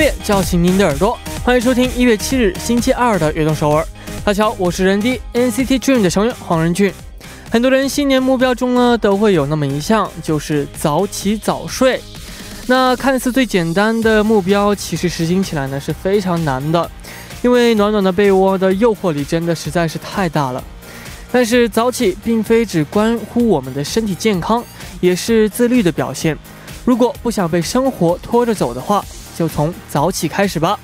乐叫醒您的耳朵，欢迎收听一月七日星期二的悦动首尔。大家好，我是人 D NCT Dream 的成员黄仁俊。很多人新年目标中呢，都会有那么一项，就是早起早睡。那看似最简单的目标，其实实行起来呢是非常难的，因为暖暖的被窝的诱惑力真的实在是太大了。但是早起并非只关乎我们的身体健康，也是自律的表现。如果不想被生活拖着走的话，就从早起开始吧。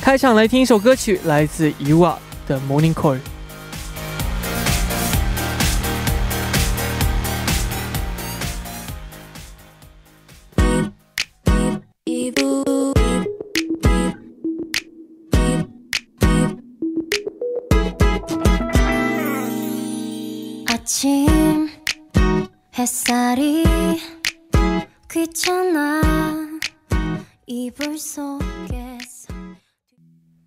开场来听一首歌曲，来自 Ua 的 Morning Call。 아침 햇살이 귀찮아 이불 속에서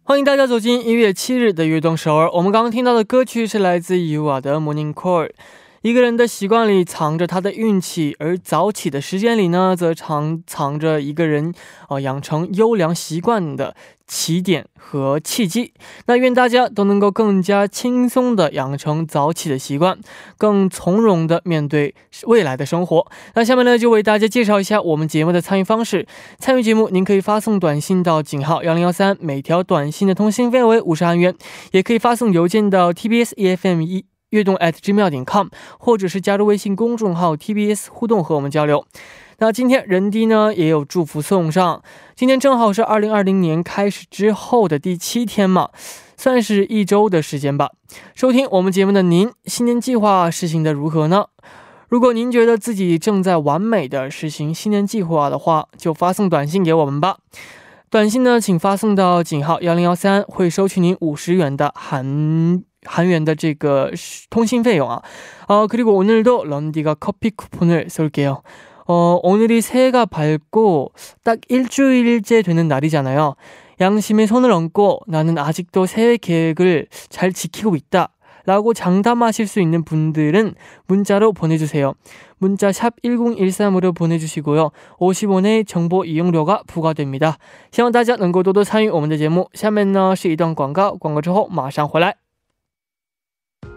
欢迎大家走进一月七日的悦动首尔。我们刚刚听到的歌曲是来自 Ua 的 Morning Call。一个人的习惯里藏着他的运气，而早起的时间里呢，则藏藏着一个人呃养成优良习惯的起点和契机。那愿大家都能够更加轻松的养成早起的习惯，更从容的面对未来的生活。那下面呢，就为大家介绍一下我们节目的参与方式。参与节目，您可以发送短信到井号幺零幺三，每条短信的通信费为五十韩元，也可以发送邮件到 tbs efm 一。悦动 at gmail 点 com，或者是加入微信公众号 TBS 互动和我们交流。那今天人低呢也有祝福送上，今天正好是二零二零年开始之后的第七天嘛，算是一周的时间吧。收听我们节目的您，新年计划实行的如何呢？如果您觉得自己正在完美的实行新年计划的话，就发送短信给我们吧。短信呢，请发送到井号幺零幺三，会收取您五十元的韩。 한위엔의 这个 통신 费用 아. 어, 그리고 오늘도 런디가 커피 쿠폰을 쏠게요. 어, 오늘이 새해가 밝고 딱 일주일째 되는 날이잖아요. 양심에 손을 얹고 나는 아직도 새해 계획을 잘 지키고 있다. 라고 장담하실 수 있는 분들은 문자로 보내주세요. 문자 샵 1013으로 보내주시고요. 50원의 정보 이용료가 부과됩니다. 希望大家能够多多参与我们的节目。下面呢是一段广告，广告之后马上回来。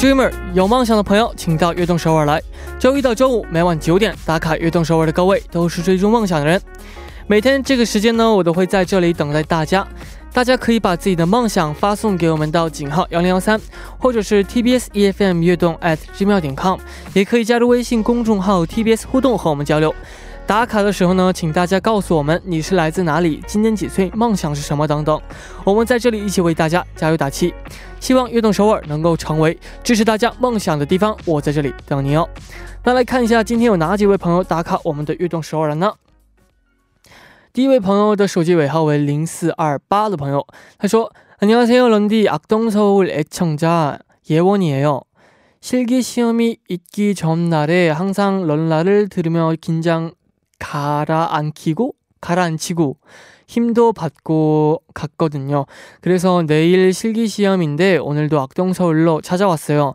dreamer，有梦想的朋友，请到悦动首尔来。周一到周五每晚九点打卡悦动首尔的各位，都是追逐梦想的人。每天这个时间呢，我都会在这里等待大家。大家可以把自己的梦想发送给我们到井号幺零幺三，或者是 TBS EFM 悦动 at gmail 点 com，也可以加入微信公众号 TBS 互动和我们交流。打卡的时候呢，请大家告诉我们你是来自哪里，今年几岁，梦想是什么等等。我们在这里一起为大家加油打气。希望悦动首尔能够成为支持大家梦想的地方，我在这里等你哦。那来看一下今天有哪几位朋友打卡我们的悦动首尔了呢？第一位朋友的手机尾号为零四二八的朋友，他说：“ 안녕하세요, 런디 악동서울 애청자 예원이에요. 실기 시험이 있기 전날에 항상 런라를 들으며 긴장 가라앉히고 가라앉히고 힘도 받고 갔거든요. 그래서 내일 실기 시험인데 오늘도 악동 서울로 찾아왔어요.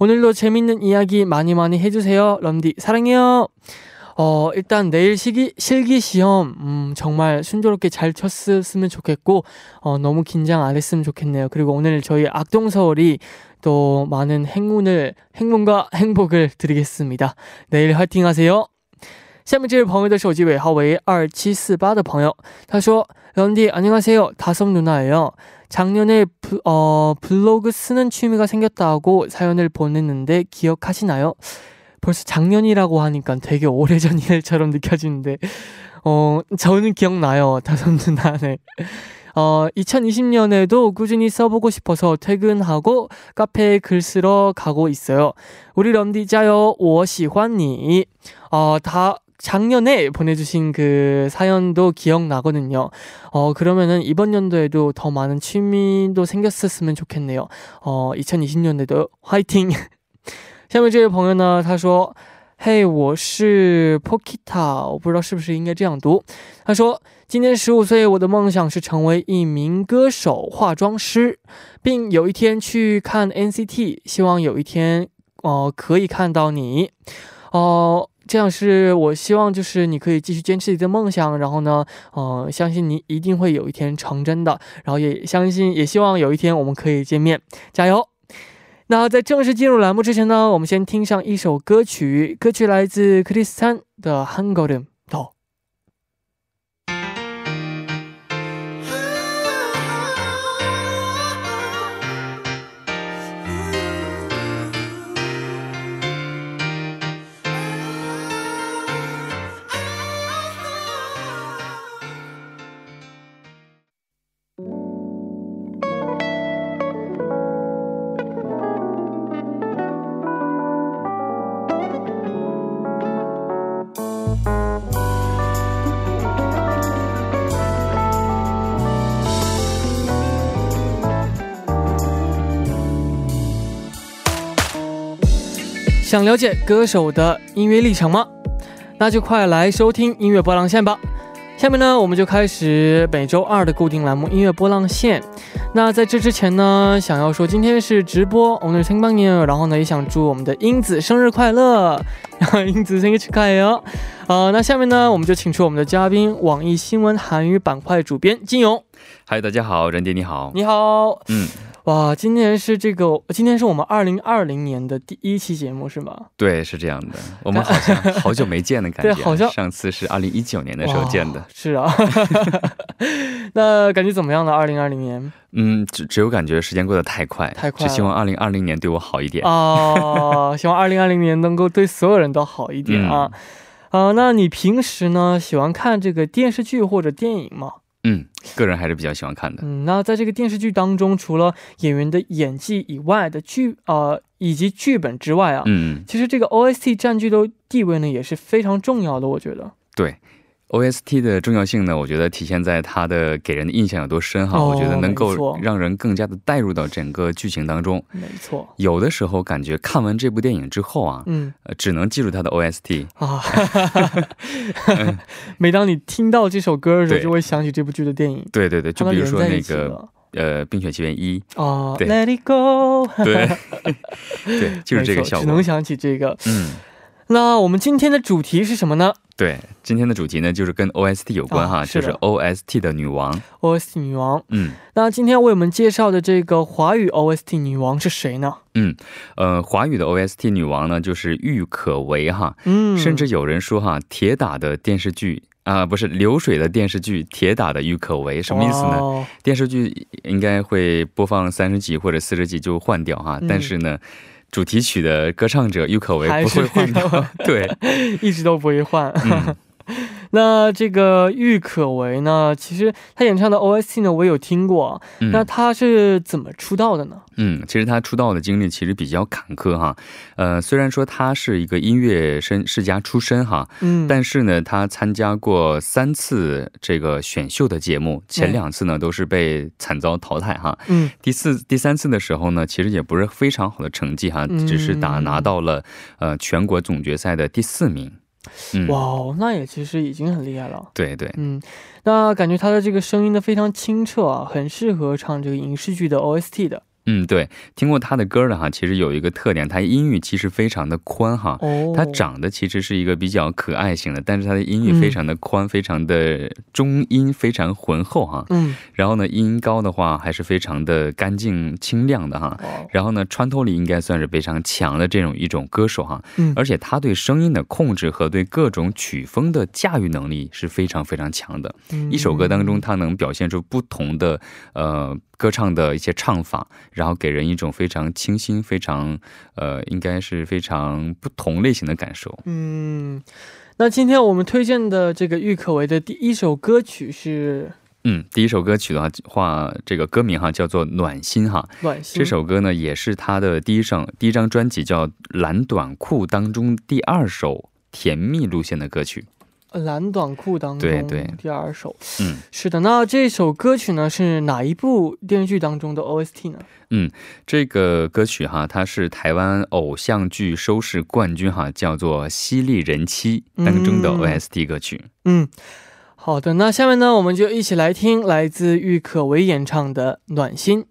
오늘도 재밌는 이야기 많이 많이 해주세요. 런디 사랑해요. 어, 일단 내일 시기, 실기 시험, 음, 정말 순조롭게 잘 쳤으면 좋겠고, 어, 너무 긴장 안 했으면 좋겠네요. 그리고 오늘 저희 악동 서울이 또 많은 행운을, 행운과 행복을 드리겠습니다. 내일 화이팅 하세요. 下面这位朋友的手机尾号为二七四八的朋友，他说：“런디안녕하세요， 다솜누나예요。 작년에 부, 어, 블로그 쓰는 취미가 생겼다고 사연을 보냈는데 기억하시나요? 벌써 작년이라고 하니까 되게 오래전 일처럼 느껴지는데 어 저는 기억나요 다솜 누나네 어 2020년에도 꾸준히 써보고 싶어서 퇴근하고 카페에 글 쓰러 가고 있어요 우리 런디 자요 我喜欢你 어다 작년에 보내주신 그 사연도 기억나거든요. 어, 그러면은 이번 연도에도 더 많은 취미도 생겼었으면 좋겠네요. 어, 2020년에도 화이팅! 下面这位朋友呢，他说：“嘿，我是 Pokita，我不知道是不是应该这样读。他说，今年十五岁，我的梦想是成为一名歌手、化妆师，并有一天去看 NCT，希望有一天，哦、可以看到你，哦、 这样是我希望，就是你可以继续坚持你的梦想，然后呢，呃，相信你一定会有一天成真的，然后也相信，也希望有一天我们可以见面，加油！”那在正式进入栏目之前呢，我们先听上一首歌曲，歌曲来自克里斯坦的《Hungry 想了解歌手的音乐历程吗？那就快来收听音乐波浪线吧。下面呢，我们就开始每周二的固定栏目音乐波浪线。那在这之前呢，想要说今天是直播오늘생방이에요然后呢，也想祝我们的英子生日快乐，然后英子生日快乐。呃，那下面呢，我们就请出我们的嘉宾，网易新闻韩语板块主编金勇。嗨，大家好，任迪你好。你好。嗯， 哇，今年是这个，今天是我们二零二零年的第一期节目是吗？对，是这样的。我们好像好久没见的感觉，对好像上次是二零一九年的时候见的。是啊，那感觉怎么样呢？二零二零年嗯，只只有感觉时间过得太快，太快希望二零二零年对我好一点。啊，希望二零二零年能够对所有人都好一点啊。啊，那你平时呢喜欢看这个电视剧或者电影吗？嗯，个人还是比较喜欢看的。嗯，那在这个电视剧当中，除了演员的演技以外的剧呃以及剧本之外啊，嗯，其实这个 OST 占据的地位呢也是非常重要的，我觉得。对。OST 的重要性呢，我觉得体现在它的给人的印象有多深哈。哦我觉得能够让人更加的带入到整个剧情当中。没错，有的时候感觉看完这部电影之后啊，嗯呃，只能记住它的 OST。啊，每当你听到这首歌的时候，就会想起这部剧的电影。对对对，就比如说那个呃《冰雪奇缘一》，啊对，Let it go，对对，就是这个效果只能。想起这个。嗯，那我们今天的主题是什么呢对，今天的主题呢就是跟 OST 有关哈，就是 OST 的女王。？OST 女王。嗯那今天为我们介绍的这个华语 OST 女王是谁呢？嗯，呃，华语的 OST 女王呢就是郁可唯哈，嗯，甚至有人说哈，铁打的电视剧。啊、不是流水的电视剧，铁打的郁可唯，什么意思呢？呢？电视剧应该会播放三十集或者四十集就换掉哈，嗯但是呢，主题曲的歌唱者郁可唯不会换掉，对，一直都不会换。嗯那这个郁可唯呢，其实他演唱的 OST 呢，我有听过。嗯那他是怎么出道的呢？嗯，其实他出道的经历其实比较坎坷哈。呃，虽然说他是一个音乐身世家出身哈，嗯，但是呢，他参加过三次这个选秀的节目，前两次呢都是被惨遭淘汰哈。嗯第四、第三次的时候呢，其实也不是非常好的成绩哈，嗯只是打拿到了呃全国总决赛的第四名。嗯，哇哦，那也其实已经很厉害了。对对，嗯，那感觉他的这个声音呢非常清澈啊，很适合唱这个影视剧的 OST 的。嗯对，听过他的歌的哈，其实有一个特点，他音域其实非常的宽哈。哦，他长得其实是一个比较可爱型的，但是他的音域非常的宽，非常的中音非常浑厚哈。嗯，然后呢，音高的话还是非常的干净清亮的哈。哦，然后呢，穿透力应该算是非常强的这种一种歌手哈，嗯而且他对声音的控制和对各种曲风的驾驭能力是非常非常强的。嗯一首歌当中，他能表现出不同的呃歌唱的一些唱法，然后给人一种非常清新、非常呃应该是非常不同类型的感受。嗯，那今天我们推荐的这个郁可唯的第一首歌曲是嗯，第一首歌曲的话，话这个歌名哈叫做《暖心》哈。《暖心》。这首歌呢，也是他的第一张第一张专辑叫《蓝短裤》当中第二首甜蜜路线的歌曲。蓝短裤当中对对第二首嗯是的。那这首歌曲呢是哪一部电视剧当中的 OST 呢？嗯这个歌曲哈，它是台湾偶像剧收视冠军哈，叫做《犀利人妻》当中的嗯 OST 歌曲。嗯，好的。那下面呢，我们就一起来听来自郁可唯演唱的《暖心》。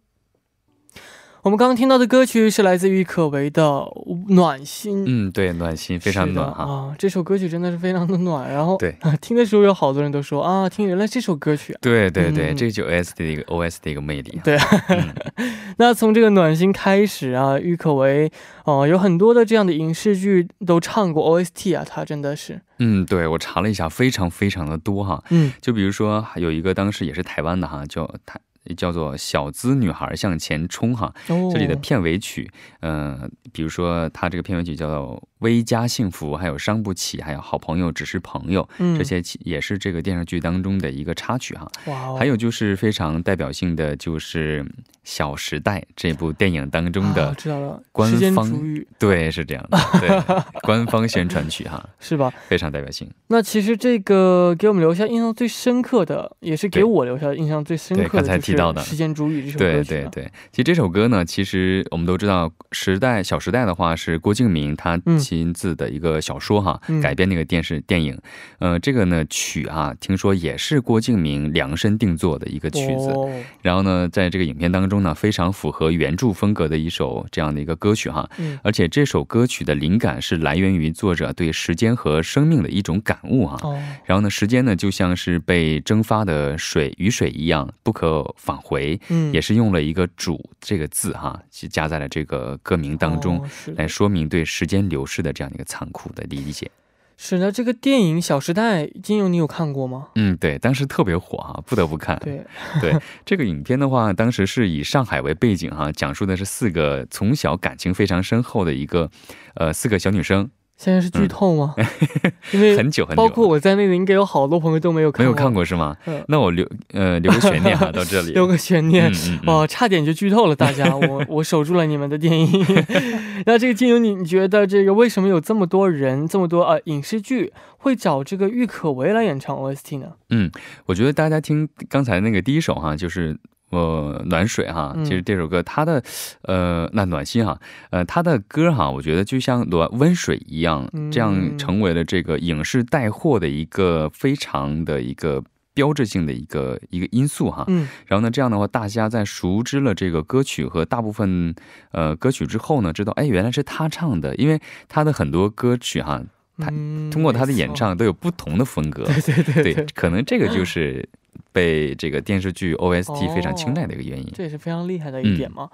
我们刚刚听到的歌曲是来自郁可唯的《暖心》。嗯，对，暖心非常暖哈。啊！这首歌曲真的是非常的暖，然后对听的时候有好多人都说啊，听原来这首歌曲啊。对对对，嗯这就 OST 的一个 OST 的一个魅力。对嗯 那从这个暖心开始啊，郁可唯哦、有很多的这样的影视剧都唱过 OST 啊，他真的是，嗯，对我查了一下，非常非常的多哈。嗯就比如说还有一个当时也是台湾的哈，叫台叫做《小资女孩向前冲》哈，哦，这里的片尾曲，呃，比如说它这个片尾曲叫做《微加幸福》，还有《伤不起》，还有《好朋友只是朋友》，嗯这些其也是这个电视剧当中的一个插曲哈。还有就是非常代表性的就是《小时代》这部电影当中的，啊、知道了，官方对，是这样的，对，官方宣传曲哈，是吧？非常代表性。那其实这个给我们留下印象最深刻的，也是给我留下印象最深刻的，对刚才提到的《时间煮雨》这首对歌曲、啊。对对，其实这首歌呢，其实我们都知道，《时代》《小时代》的话是郭敬明他嗯亲自的一个小说哈，嗯改编那个电视电影。呃，这个呢曲啊，听说也是郭敬明量身定做的一个曲子。哦、然后呢，在这个影片当中呢，非常符合原著风格的一首这样的一个歌曲哈。嗯而且这首歌曲的灵感是来源于作者对时间和生命的一种感悟哈。哦，然后呢，时间呢就像是被蒸发的水雨水一样不可返回，嗯，也是用了一个“主”这个字哈，去加在了这个歌名当中，哦来说明对时间流逝的这样一个残酷的理解。是的，这个电影《小时代》，金庸你有看过吗？嗯，对，当时特别火哈，不得不看。对，对这个影片的话，当时是以上海为背景哈，讲述的是四个从小感情非常深厚的一个，呃，四个小女生，现在是剧透吗？因为嗯很久很久，包括我在内的，应该有好多朋友都没有看没有看。过是吗？嗯那我留呃留个悬念哈，到这里。留个悬念，嗯嗯嗯哇，差点就剧透了，大家，我我守住了你们的电影。那这个金勇，你你觉得这个为什么有这么多人，这么多呃影视剧会找这个郁可唯来演唱 OST 呢？嗯我觉得大家听刚才那个第一首哈，就是呃暖水哈，嗯。其实这首歌它的呃那暖心哈，呃它的歌哈，我觉得就像暖温水一样，这样嗯成为了这个影视带货的一个非常的一个。标志性的一个一个因素哈，嗯。然后呢，这样的话，大家在熟知了这个歌曲和大部分呃歌曲之后呢，知道哎原来是他唱的，因为他的很多歌曲哈，他嗯，通过他的演，唱都有不同的风格，对对对。对，可能这个就是被这个电视剧 OST 非常青睐的一个原因。这也是非常厉害的一点嘛。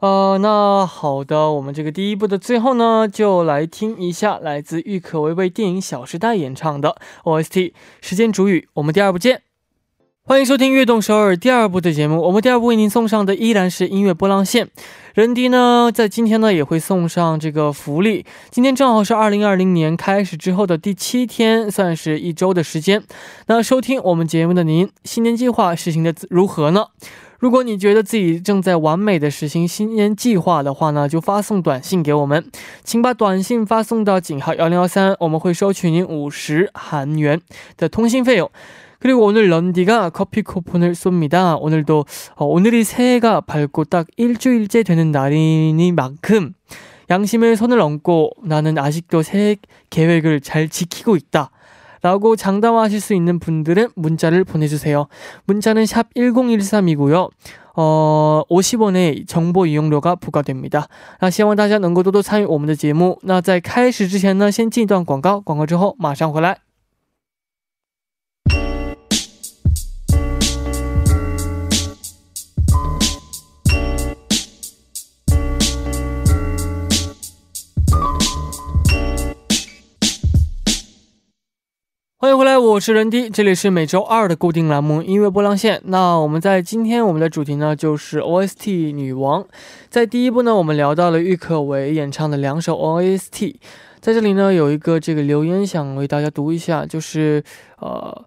呃，那好的，我们这个第一部的最后呢，就来听一下来自郁可唯为电影《小时代》演唱的 OST《时间煮雨》。我们第二部见。欢迎收听《悦动首尔》第二部的节目。我们第二部为您送上的依然是音乐波浪线。人迪呢，在今天呢也会送上这个福利。今天正好是二零二零年开始之后的第七天，算是一周的时间。那收听我们节目的您，新年计划实行的如何呢？如果你觉得自己正在完美的实行新年计划的话呢，就发送短信给我们，请把短信发送到井号幺零幺三，我们会收取您五十韩元的通信费用。 그리고 오늘 런디가 커피 쿠폰을 쏩니다. 오늘도 어, 오늘이 새해가 밝고 딱 일주일째 되는 날이니만큼 양심의 손을 얹고 나는 아직도 새해 계획을 잘 지키고 있다. 라고 장담하실 수 있는 분들은 문자를 보내주세요. 문자는 샵 1013이고요. 어, 50원의 정보 이용료가 부과됩니다. 那希望大家能够多多参与我们的节目。那在开始之前呢，先进一段广告，广告之后马上回来。 我是任迪，这里是每周二的固定栏目音乐波浪线。那我们在今天我们的主题呢，就是 OST 女王。在第一部呢，我们聊到了郁可唯演唱的两首 OST。在这里呢，有一个这个留言想为大家读一下，就是呃，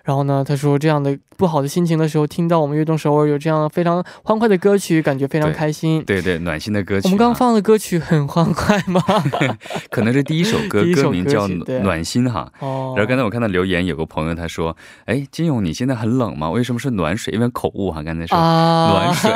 然后呢，他说这样的不好的心情的时候，听到我们悦动首尔有这样非常欢快的歌曲，感觉非常开心。对对，暖心的歌曲、啊。我们刚放的歌曲很欢快吗？可能是第一首歌，首歌名叫《暖心》哈。哦。然后刚才我看到留言，有个朋友他说：“哎，金勇，你现在很冷吗？为什么是暖水？因为口误哈，刚才说、啊、暖 水，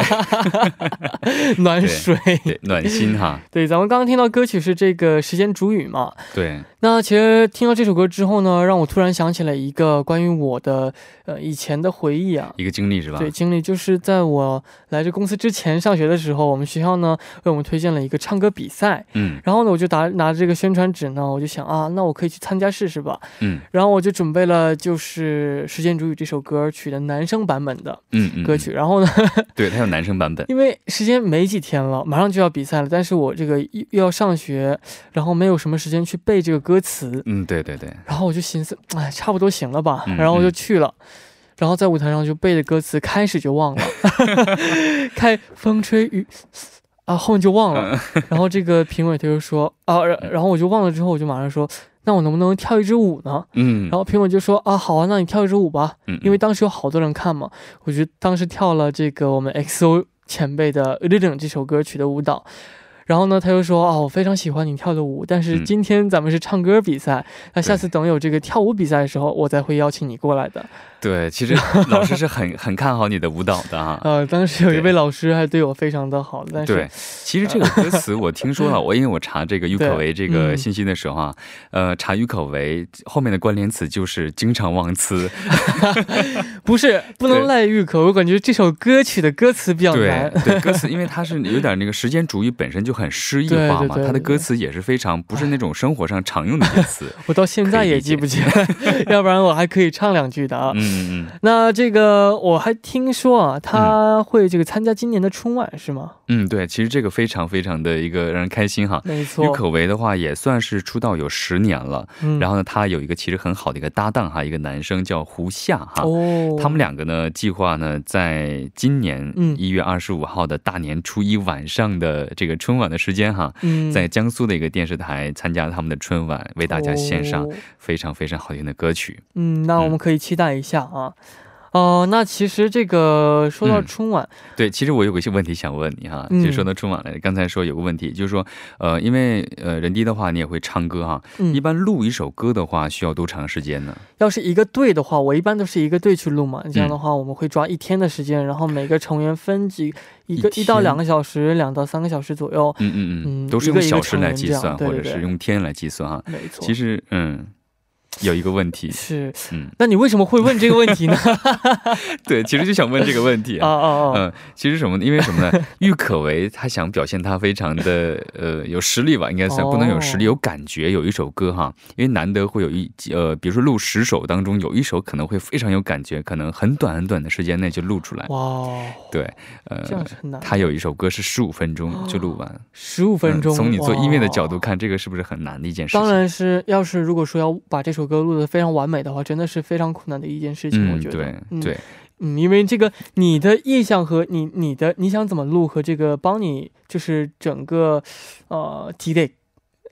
暖水，对，暖心哈。对，咱们刚刚听到歌曲是这个时间煮雨嘛？对。那其实听到这首歌之后呢，让我突然想起了一个关于我的呃以前的回忆啊，一个经历是吧？对，经历就是在我来这公司之前上学的时候，我们学校呢为我们推荐了一个唱歌比赛，嗯，然后呢我就拿拿着这个宣传纸呢，我就想啊，那我可以去参加试试吧，嗯，然后我就准备了就是《时间煮雨》这首歌曲的男生版本的嗯嗯歌曲，然后呢，对，它有男生版本，因为时间没几天了，马上就要比赛了，但是我这个又要上学，然后没有什么时间去背这个歌词，嗯，对对对，然后我就寻思，哎，差不多行了吧，嗯、然后我就去了。然后在舞台上就背的歌词，开始就忘了，开风吹雨啊，后面就忘了。然后这个评委他就说啊，然后我就忘了之后，我就马上说，那我能不能跳一支舞呢？嗯，然后评委就说啊，好啊，那你跳一支舞吧。嗯，因为当时有好多人看嘛，我就当时跳了这个我们 XO 前辈的《Rhythm》这首歌曲的舞蹈。然后呢，他又说啊，我非常喜欢你跳的舞，但是今天咱们是唱歌比赛，那、嗯、下次等有这个跳舞比赛的时候，我才会邀请你过来的。对，其实老师是很 很看好你的舞蹈的哈。呃，当时有一位老师还对我非常的好，但是对，其实这个歌词我听说了，我因为我查这个郁可唯这个信息的时候啊，嗯、呃，查郁可唯后面的关联词就是经常忘词，不是不能赖郁可，我感觉这首歌曲的歌词比较难。对，对歌词因为它是有点那个时间主义本身就很诗意化嘛，他的歌词也是非常不是那种生活上常用的歌词。我到现在也记不起来，要不然我还可以唱两句的啊。嗯嗯，那这个我还听说啊，他会这个参加今年的春晚、嗯、是吗？嗯，对，其实这个非常非常的一个让人开心哈。没错，郁可唯的话也算是出道有十年了，嗯、然后呢，他有一个其实很好的一个搭档哈，一个男生叫胡夏哈。哦，他们两个呢计划呢在今年一月二十五号的大年初一晚上的这个春晚的时间哈，嗯、在江苏的一个电视台参加他们的春晚，为大家献上非常非常好听的歌曲。嗯，那我们可以期待一下啊。哦、呃，那其实这个说到春晚、嗯，对，其实我有个问题想问你哈，嗯、就说到春晚来，刚才说有个问题，就是说，呃，因为呃，人低的话你也会唱歌哈，嗯、一般录一首歌的话需要多长时间呢？要是一个队的话，我一般都是一个队去录嘛，这样的话嗯我们会抓一天的时间，然后每个成员分几一个一到两个小时，两到三个小时左右。嗯嗯嗯，都是用小时来计算，对对对或者是用天来计算哈。没错，其实嗯。有一个问题，是，嗯，那你为什么会问这个问题呢？对，其实就想问这个问题啊！嗯，其实什么呢？因为什么呢？郁可唯他想表现他非常的呃有实力吧，应该算哦不能有实力，有感觉。有一首歌哈，因为难得会有一呃，比如说录十首当中有一首可能会非常有感觉，可能很短很短的时间内就录出来。哇，哦对，呃这，样是很难。他有一首歌是十五分钟就录完。十五分钟、嗯从你做音乐的角度哇看，这个是不是很难的一件事情？当然是，要是如果说要把这首歌录得非常完美的话，真的是非常困难的一件事情。我嗯，觉得，对嗯对，嗯，因为这个你的意向和你你的你想怎么录和这个帮你就是整个呃 t d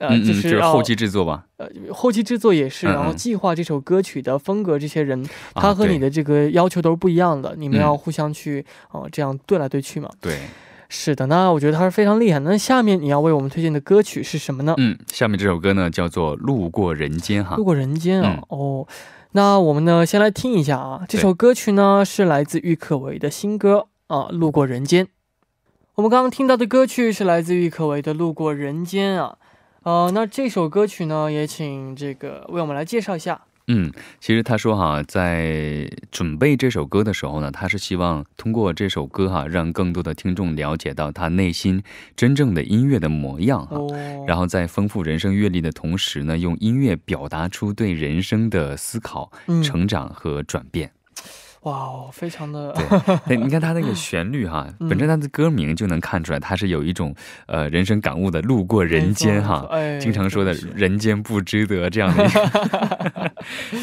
呃、嗯嗯，就是是后期制作吧。呃后期制作也是，然后计划这首歌曲的风格，这些人啊他和你的这个要求都是不一样的，你们嗯要互相去哦、呃这样对来对去嘛。对，是的，那我觉得他是非常厉害。那下面你要为我们推荐的歌曲是什么呢？嗯，下面这首歌呢叫做《路过人间》哈路。过人间啊，嗯哦，那我们呢先来听一下啊，这首歌曲呢是来自郁可唯的新歌啊，《路过人间》。我们刚刚听到的歌曲是来自郁可唯的《路过人间》啊，呃，那这首歌曲呢，也请这个为我们来介绍一下。嗯，其实他说哈，在准备这首歌的时候呢，他是希望通过这首歌哈，让更多的听众了解到他内心真正的音乐的模样哈。哦，然后在丰富人生阅历的同时呢，用音乐表达出对人生的思考、嗯，成长和转变。哇哦，非常的对，对 你看他那个旋律哈，嗯。本身他的歌名就能看出来，他是有一种呃人生感悟的，路过人间哈经常说的“人间不值得”这样的一个，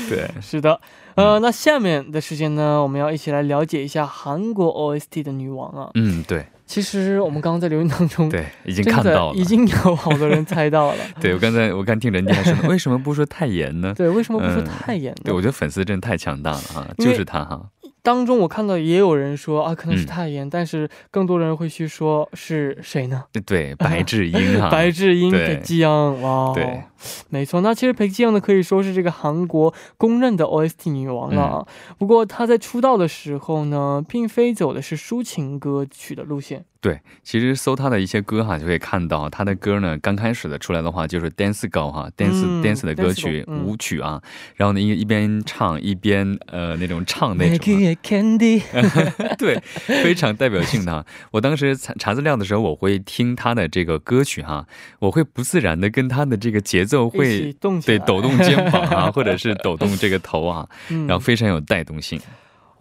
对，是的，呃，那下面的时间呢，我们要一起来了解一下韩国 OST 的女王啊。嗯，对其实我们刚刚在留言当中，对，已经看到了，已经有好多人猜到了。对我刚才我刚听人家还说呢，为什么不说太严呢？对，为什么不说嗯太严呢？对，我觉得粉丝真的太强大了哈，就是他哈，当中我看到也有人说啊，可能是嗯太严，但是更多人会去说是谁呢？对，白智英啊，白智英、对裴基央，哇，对，没错。那其实裴基央呢，可以说是这个韩国公认的 OST 女王了啊。不过她在出道的时候呢，并非走的是抒情歌曲的路线。对，其实搜他的一些歌哈，就可以看到他的歌呢，刚开始的出来的话就是 dance go 哈，dance、嗯 dance 的歌曲、嗯舞曲啊，然后呢一一边唱一边呃那种唱那种啊、Maggie Candy，对，非常代表性的哈。我当时查查资料的时候，我会听他的这个歌曲哈，我会不自然的跟他的这个节奏会。对，抖动肩膀啊，或者是抖动这个头啊，嗯然后非常有带动性。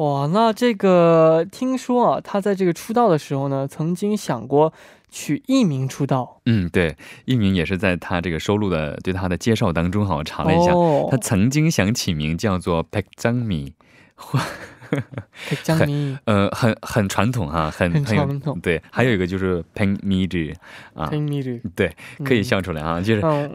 哇，那这个听说啊，他在这个出道的时候呢，曾经想过取艺名出道。嗯，对，艺名也是在他这个收录的对他的介绍当中哈，我查了一下，哦他曾经想起名叫做 Baek Jang Mi，裴江咪，呃，很很传统哈，很很传统对，还有一个就是 Peng Mi 之啊，裴咪日，对，可以嗯笑出来啊，就是。嗯，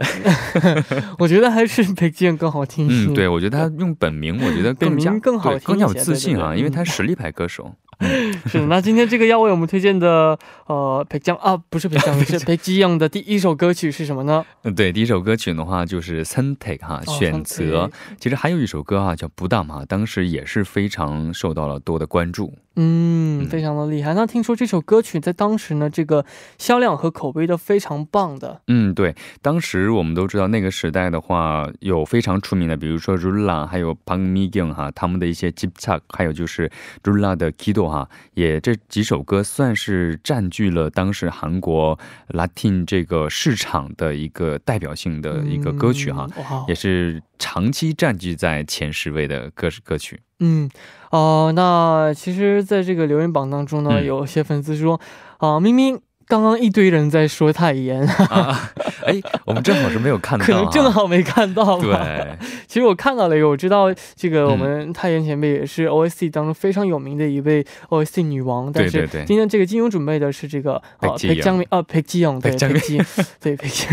我觉得还是裴基阳更好听一些。嗯，对，我觉得他用本名，我觉得更加名更好听更加有自信啊，对对对因为他嗯实力派歌手。是的。那今天这个要为我们推荐的呃裴江啊，不是裴江，是裴基阳的第一首歌曲是什么呢？嗯，对，第一首歌曲的话就是《Take》哈，哦选择。其实还有一首歌啊，叫《不大嘛》，当时也是非常受到了多的关注。嗯，嗯非常的厉害。那听说这首歌曲在当时呢，这个销量和口碑都非常棒的。嗯，对，当时我们都知道那个时代的话，有非常出名的，比如说 Rula，还有 Pang Mi Gyung 哈，他们的一些 Jip c h a k 还有就是 Rula 的 Kido 哈，也这几首歌算是占据了当时韩国 Latin 这个市场的一个代表性的一个歌曲哈，嗯，也是长期占据在前十位的歌歌曲。嗯，哦、那其实，在这个留言榜当中呢，嗯。有些粉丝说，啊、明明刚刚一堆人在说太严，啊，哎，我们正好是没有看到、啊，可能正好没看到吧。对，其实我看到了一个，我知道这个嗯。我们太妍前辈也是 OSC 当中非常有名的一位 OSC 女王，但是对对对今天这个金庸准备的是这个啊裴江明 啊裴基勇对裴基对裴基，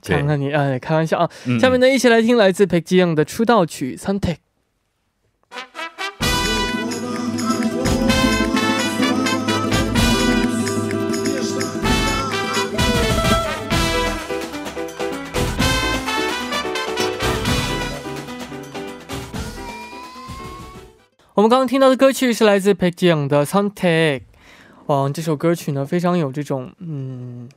讲了你哎开玩笑啊。嗯。下面呢一起来听来自裴基勇的出道曲《선 我们刚刚听到的歌曲是来自 p e k Young 的《선택》。哇，这首歌曲呢非常有这种嗯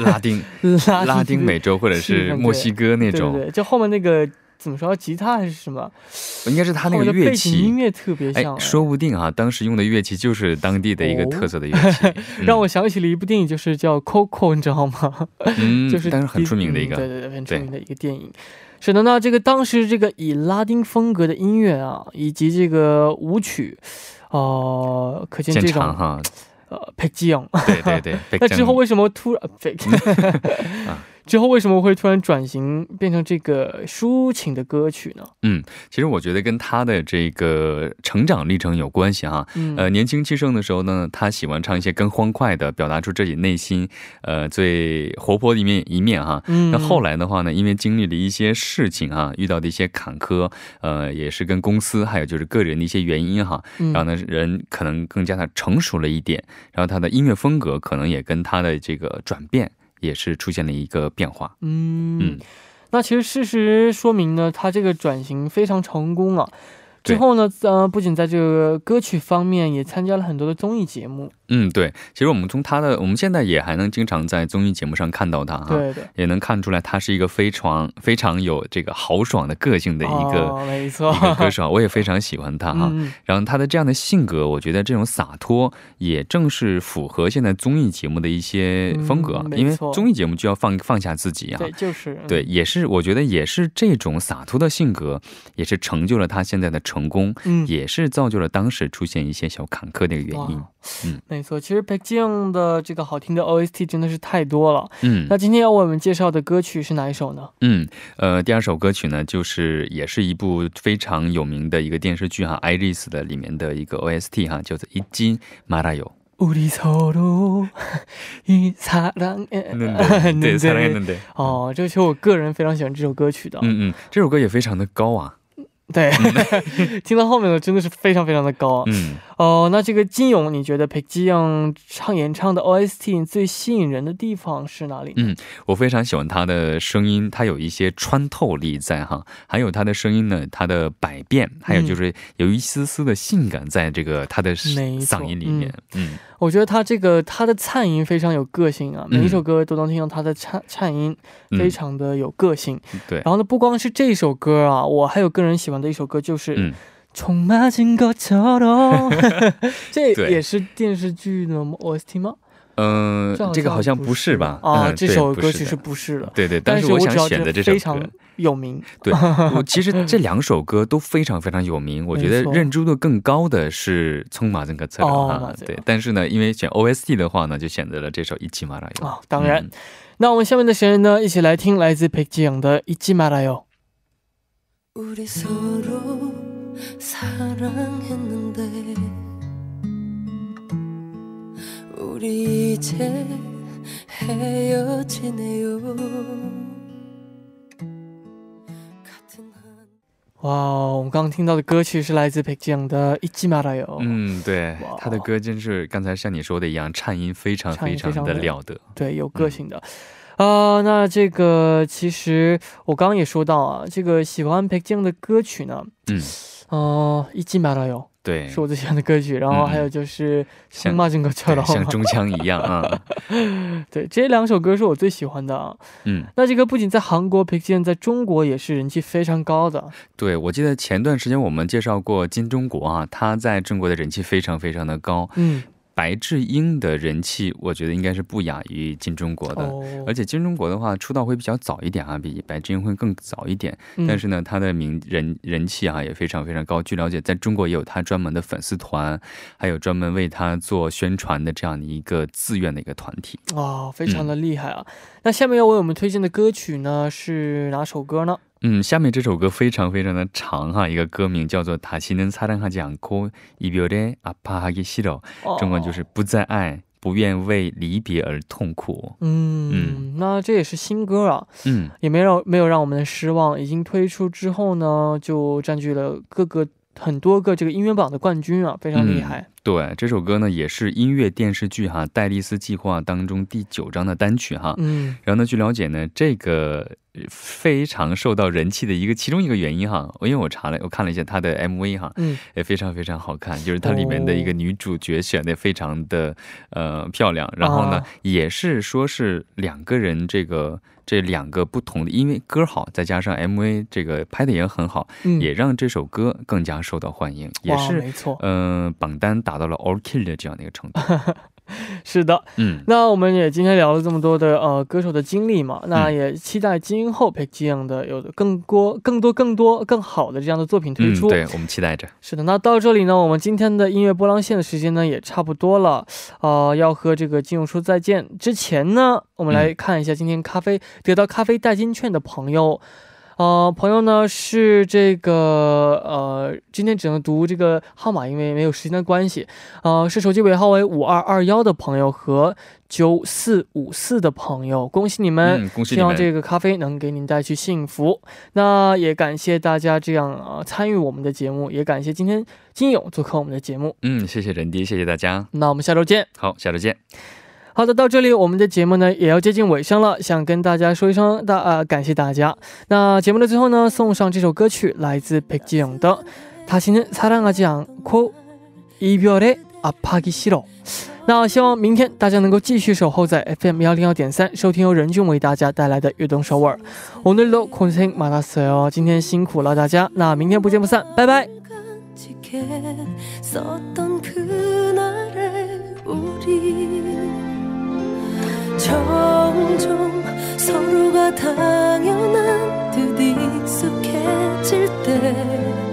拉丁 拉拉丁美洲或者是墨西哥那种，对对对，就后面那个怎么说吉他还是什么？应该是他那个乐器音。乐特别哎像，，说不定啊，当时用的乐器就是当地的一个哦特色的乐器，嗯让我想起了一部电影，就是叫《Coco》，你知道吗？嗯，就是但是很出名的一个，嗯对对对，很出名的一个电影。是的，那这个当时这个以拉丁风格的音乐啊，以及这个舞曲，呃，可见这种哈，呃 p e g 对对对。那之后为什么突然啊之后为什么会突然转型变成这个抒情的歌曲呢？嗯其实我觉得跟他的这个成长历程有关系哈。嗯，呃，年轻气盛的时候呢，他喜欢唱一些更欢快的，表达出自己内心呃最活泼的一面一面哈。嗯那后来的话呢，因为经历了一些事情啊，遇到的一些坎坷，呃，也是跟公司还有就是个人的一些原因哈，嗯，然后呢，人可能更加的成熟了一点，然后他的音乐风格可能也跟他的这个转变也是出现了一个变化。嗯嗯那其实事实说明呢，它这个转型非常成功啊。之后呢，呃，不仅在这个歌曲方面，也参加了很多的综艺节目。嗯，对，其实我们从他的，我们现在也还能经常在综艺节目上看到他哈。对对，也能看出来，他是一个非常非常有这个豪爽的个性的一个、哦、没错一，个歌 手，我也非常喜欢他哈。嗯，然后他的这样的性格，我觉得这种洒脱，也正是符合现在综艺节目的一些风格，嗯因为综艺节目就要放放下自己啊。对，就是嗯对，，也是我觉得也是这种洒脱的性格，也是成就了他现在的成功，嗯，也是造就了当时出现一些小坎坷的一个原因哇。嗯没错。其实 Baek j i n 的这个好听的 OST 真的是太多了。嗯那今天要为我们介绍的歌曲是哪一首呢？嗯，呃，第二首歌曲呢，就是也是一部非常有名的一个电视剧哈，《Iris》的里面的一个 OST 哈，叫做《一斤马拉油 우리서로이사랑했》。对，사랑했는데。哦，这个其实我个人非常喜欢这首歌曲的。嗯嗯，这首歌也非常的高啊。 对，听到后面的，真的是非常非常的高啊。嗯，哦，那这个金勇，你觉得 j i n 唱演唱的 OST 最吸引人的地方是哪里？嗯我非常喜欢他的声音，他有一些穿透力在哈，还有他的声音呢，他的百变，还有就是有一丝丝的性感在这个他的嗓音里面。嗯我觉得他这个他的颤音非常有个性啊，每一首歌都能听到他的颤颤音，嗯，非常的有个性。对然后呢，不光是这首歌啊，我还有个人喜欢的一首歌就是嗯从马金戈恰到这也是电视剧的 ost 吗？嗯这个好像不是吧？啊这首歌其实不是了。对对但是我想选的这首非常有名。对其实这两首歌都非常非常有名 我觉得认知度更高的是从马歌桥策啊对但是呢因为选 ost 的话呢就选择了这首一起马来哦当然那我们下面的学员呢一起来听来自佩吉昂的一起马来哦 우리 서로 사랑했는데 우리 이제 헤어지네요 같은 한 哇哦，我们刚刚听到的歌曲是来自 Baek j i n 的《잊지말아요》。嗯，对哇，他的歌真是刚才像你说的一样，颤音非常非常颤音非常的的了得。对，有个性的。 啊、那这个其实我刚刚也说到啊，这个喜欢裴静的歌曲呢，嗯，哦、一进来了哟。对，是我最喜欢的歌曲。然后还有就是《像骂整个车》的，像中枪一样啊。对，这两首歌是我最喜欢的啊。嗯，那这个不仅在韩国被见，在中国也是人气非常高的。对，我记得前段时间我们介绍过金钟国啊，他在中国的人气非常非常的高。嗯，白智英的人气，我觉得应该是不亚于金钟国的。哦，而且金钟国的话出道会比较早一点啊，比白智英会更早一点。嗯但是呢，他的名人人气啊也非常非常高。据了解，在中国也有他专门的粉丝团，还有专门为他做宣传的这样的一个自愿的一个团体。哇，非常的厉害啊！那下面要为我们推荐的歌曲呢是哪首歌呢？嗯，下面这首歌非常非常的长哈，一个歌名叫做《다시는사랑하지않고이별에아파하기싫어》，哦中文就是不再爱，不愿为离别而痛苦。嗯，那这也是新歌啊，嗯，也没让没有让我们失望。已经推出之后呢，就占据了各个很多个这个音乐榜的冠军啊，非常厉害。对，这首歌呢也是音乐电视剧哈《戴丽丝计划》当中第九章的单曲哈。嗯然后呢，据了解呢，这个 非常受到人气的一个其中一个原因哈，因为我查了，我看了一下他的 MV 哈，嗯，也非常非常好看，就是它里面的一个女主角选的非常的呃漂亮，然后呢，也是说是两个人这个这两个不同的，因为歌好，再加上 MV 这个拍的也很好，也让这首歌更加受到欢迎，也是没错，嗯，榜单达到了 All Kill 的这样的一个程度。是的，嗯，那我们也今天聊了这么多的呃歌手的经历嘛，那也期待今后佩这样的有更多、更多、更多、更好的这样的作品推出。对我们期待着。是的，那到这里呢，我们今天的音乐波浪线的时间呢也差不多了，呃，要和这个金勇说再见之前呢，我们来看一下今天咖啡得到咖啡代金券的朋友。呃，朋友呢是这个呃，今天只能读这个号码，因为没有时间的关系。呃，是手机尾号为五二二幺的朋友和九四五四的朋友，恭喜你们！恭喜希望这个咖啡能给您带去幸福。那也感谢大家这样啊参与我们的节目，也感谢今天金勇做客我们的节目。嗯，谢谢人迪，谢谢大家。那我们下周见。好，下周见。好的，到这里我们的节目呢也要接近尾声了，想跟大家说一声大啊感谢大家。那节目的最后呢，送上这首歌曲，来自백지영的《다시는사랑하지않고이별에아파기싫어》。那希望明天大家能够继续守候在 FM 幺零幺点三，收听由任俊为大家带来的悦动首尔。오늘도고생많았어 요， 今天辛苦了大家，那明天不见不散，拜拜。 점점 서로가 당연한 듯 익숙해질 때